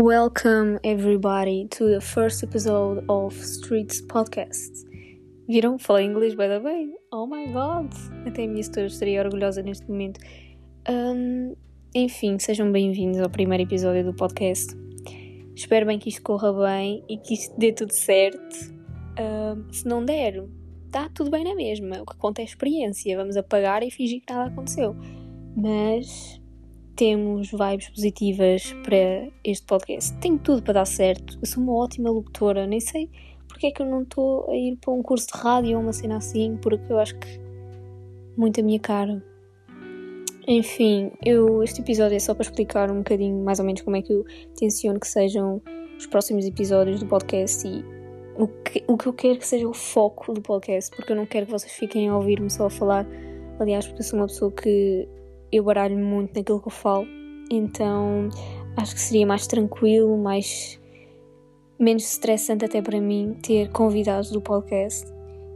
Welcome everybody to the first episode of Streets Podcast. Viram? Falei inglês by the way. Oh my god! Até a minha setora estaria orgulhosa neste momento. Um, enfim, sejam bem-vindos ao primeiro episódio do podcast. Espero bem que isto corra bem e que isto dê tudo certo. Um, se não der, está tudo bem na mesma. O que conta é a experiência. Vamos apagar e fingir que nada aconteceu. Mas temos vibes positivas para este podcast. Tenho tudo para dar certo. Eu sou uma ótima locutora, nem sei porque é que eu não estou a ir para um curso de rádio ou uma cena assim, porque eu acho que muito a minha cara. Enfim, eu, este episódio é só para explicar um bocadinho mais ou menos como é que eu tenciono que sejam os próximos episódios do podcast e o que, o que eu quero que seja o foco do podcast, porque eu não quero que vocês fiquem a ouvir-me só a falar. Aliás, porque eu sou uma pessoa que eu baralho muito naquilo que eu falo, então acho que seria mais tranquilo, mais menos estressante até para mim ter convidados do podcast.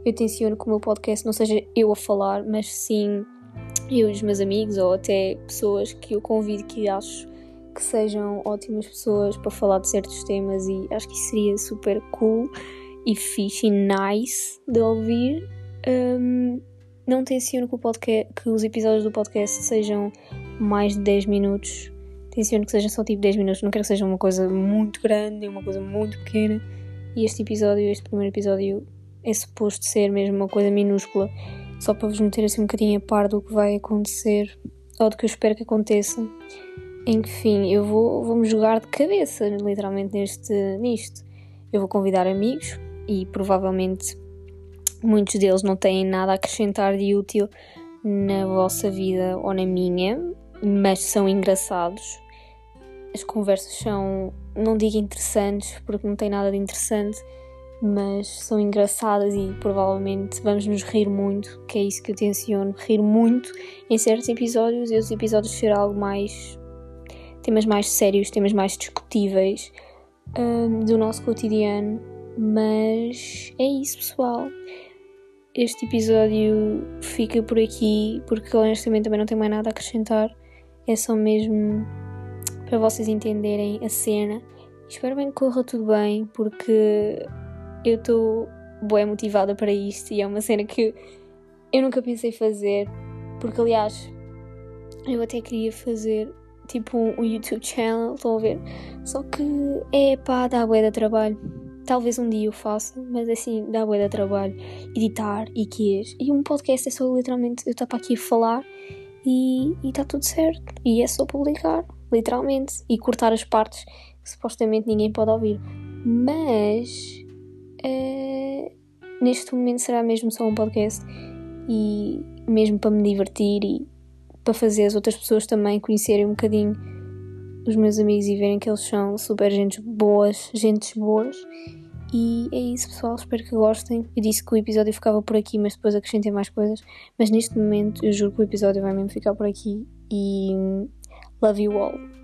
Eu tenciono que o meu podcast não seja eu a falar, mas sim eu e os meus amigos ou até pessoas que eu convido que acho que sejam ótimas pessoas para falar de certos temas e acho que isso seria super cool e fixe e nice de ouvir. Um, não tenciono que, podcast, que os episódios do podcast sejam mais de 10 minutos. Tenciono que sejam só tipo 10 minutos. Não quero que seja uma coisa muito grande, uma coisa muito pequena. E este episódio, este primeiro episódio, é suposto ser mesmo uma coisa minúscula. Só para vos meter assim um bocadinho a par do que vai acontecer. Ou do que eu espero que aconteça. Enfim, eu vou, vou me jogar de cabeça, literalmente, neste, nisto. Eu vou convidar amigos e provavelmente muitos deles não têm nada a acrescentar de útil na vossa vida ou na minha, mas são engraçados. As conversas são, não digo interessantes, porque não tem nada de interessante, mas são engraçadas e provavelmente vamos nos rir muito, que é isso que eu tenciono, rir muito em certos episódios e os episódios ser algo mais. temas mais sérios, temas mais discutíveis um, do nosso cotidiano. Mas é isso, pessoal este episódio fica por aqui, porque honestamente também não tenho mais nada a acrescentar. É só mesmo para vocês entenderem a cena. Espero bem que corra tudo bem, porque eu estou boa motivada para isto e é uma cena que eu nunca pensei fazer. Porque, aliás, eu até queria fazer tipo um YouTube channel, estão a ver? Só que é pá, dá bué de trabalho Talvez um dia eu faça, mas assim, dá boa de trabalho editar e quês. E um podcast é só literalmente eu estar para aqui a falar e está tudo certo. E é só publicar, literalmente. E cortar as partes que supostamente ninguém pode ouvir. Mas uh, neste momento será mesmo só um podcast e mesmo para me divertir e para fazer as outras pessoas também conhecerem um bocadinho os meus amigos e verem que eles são super gentes boas, gentes boas. E é isso, pessoal. Espero que gostem. Eu disse que o episódio ficava por aqui, mas depois acrescentei mais coisas. Mas neste momento, eu juro que o episódio vai mesmo ficar por aqui. E love you all.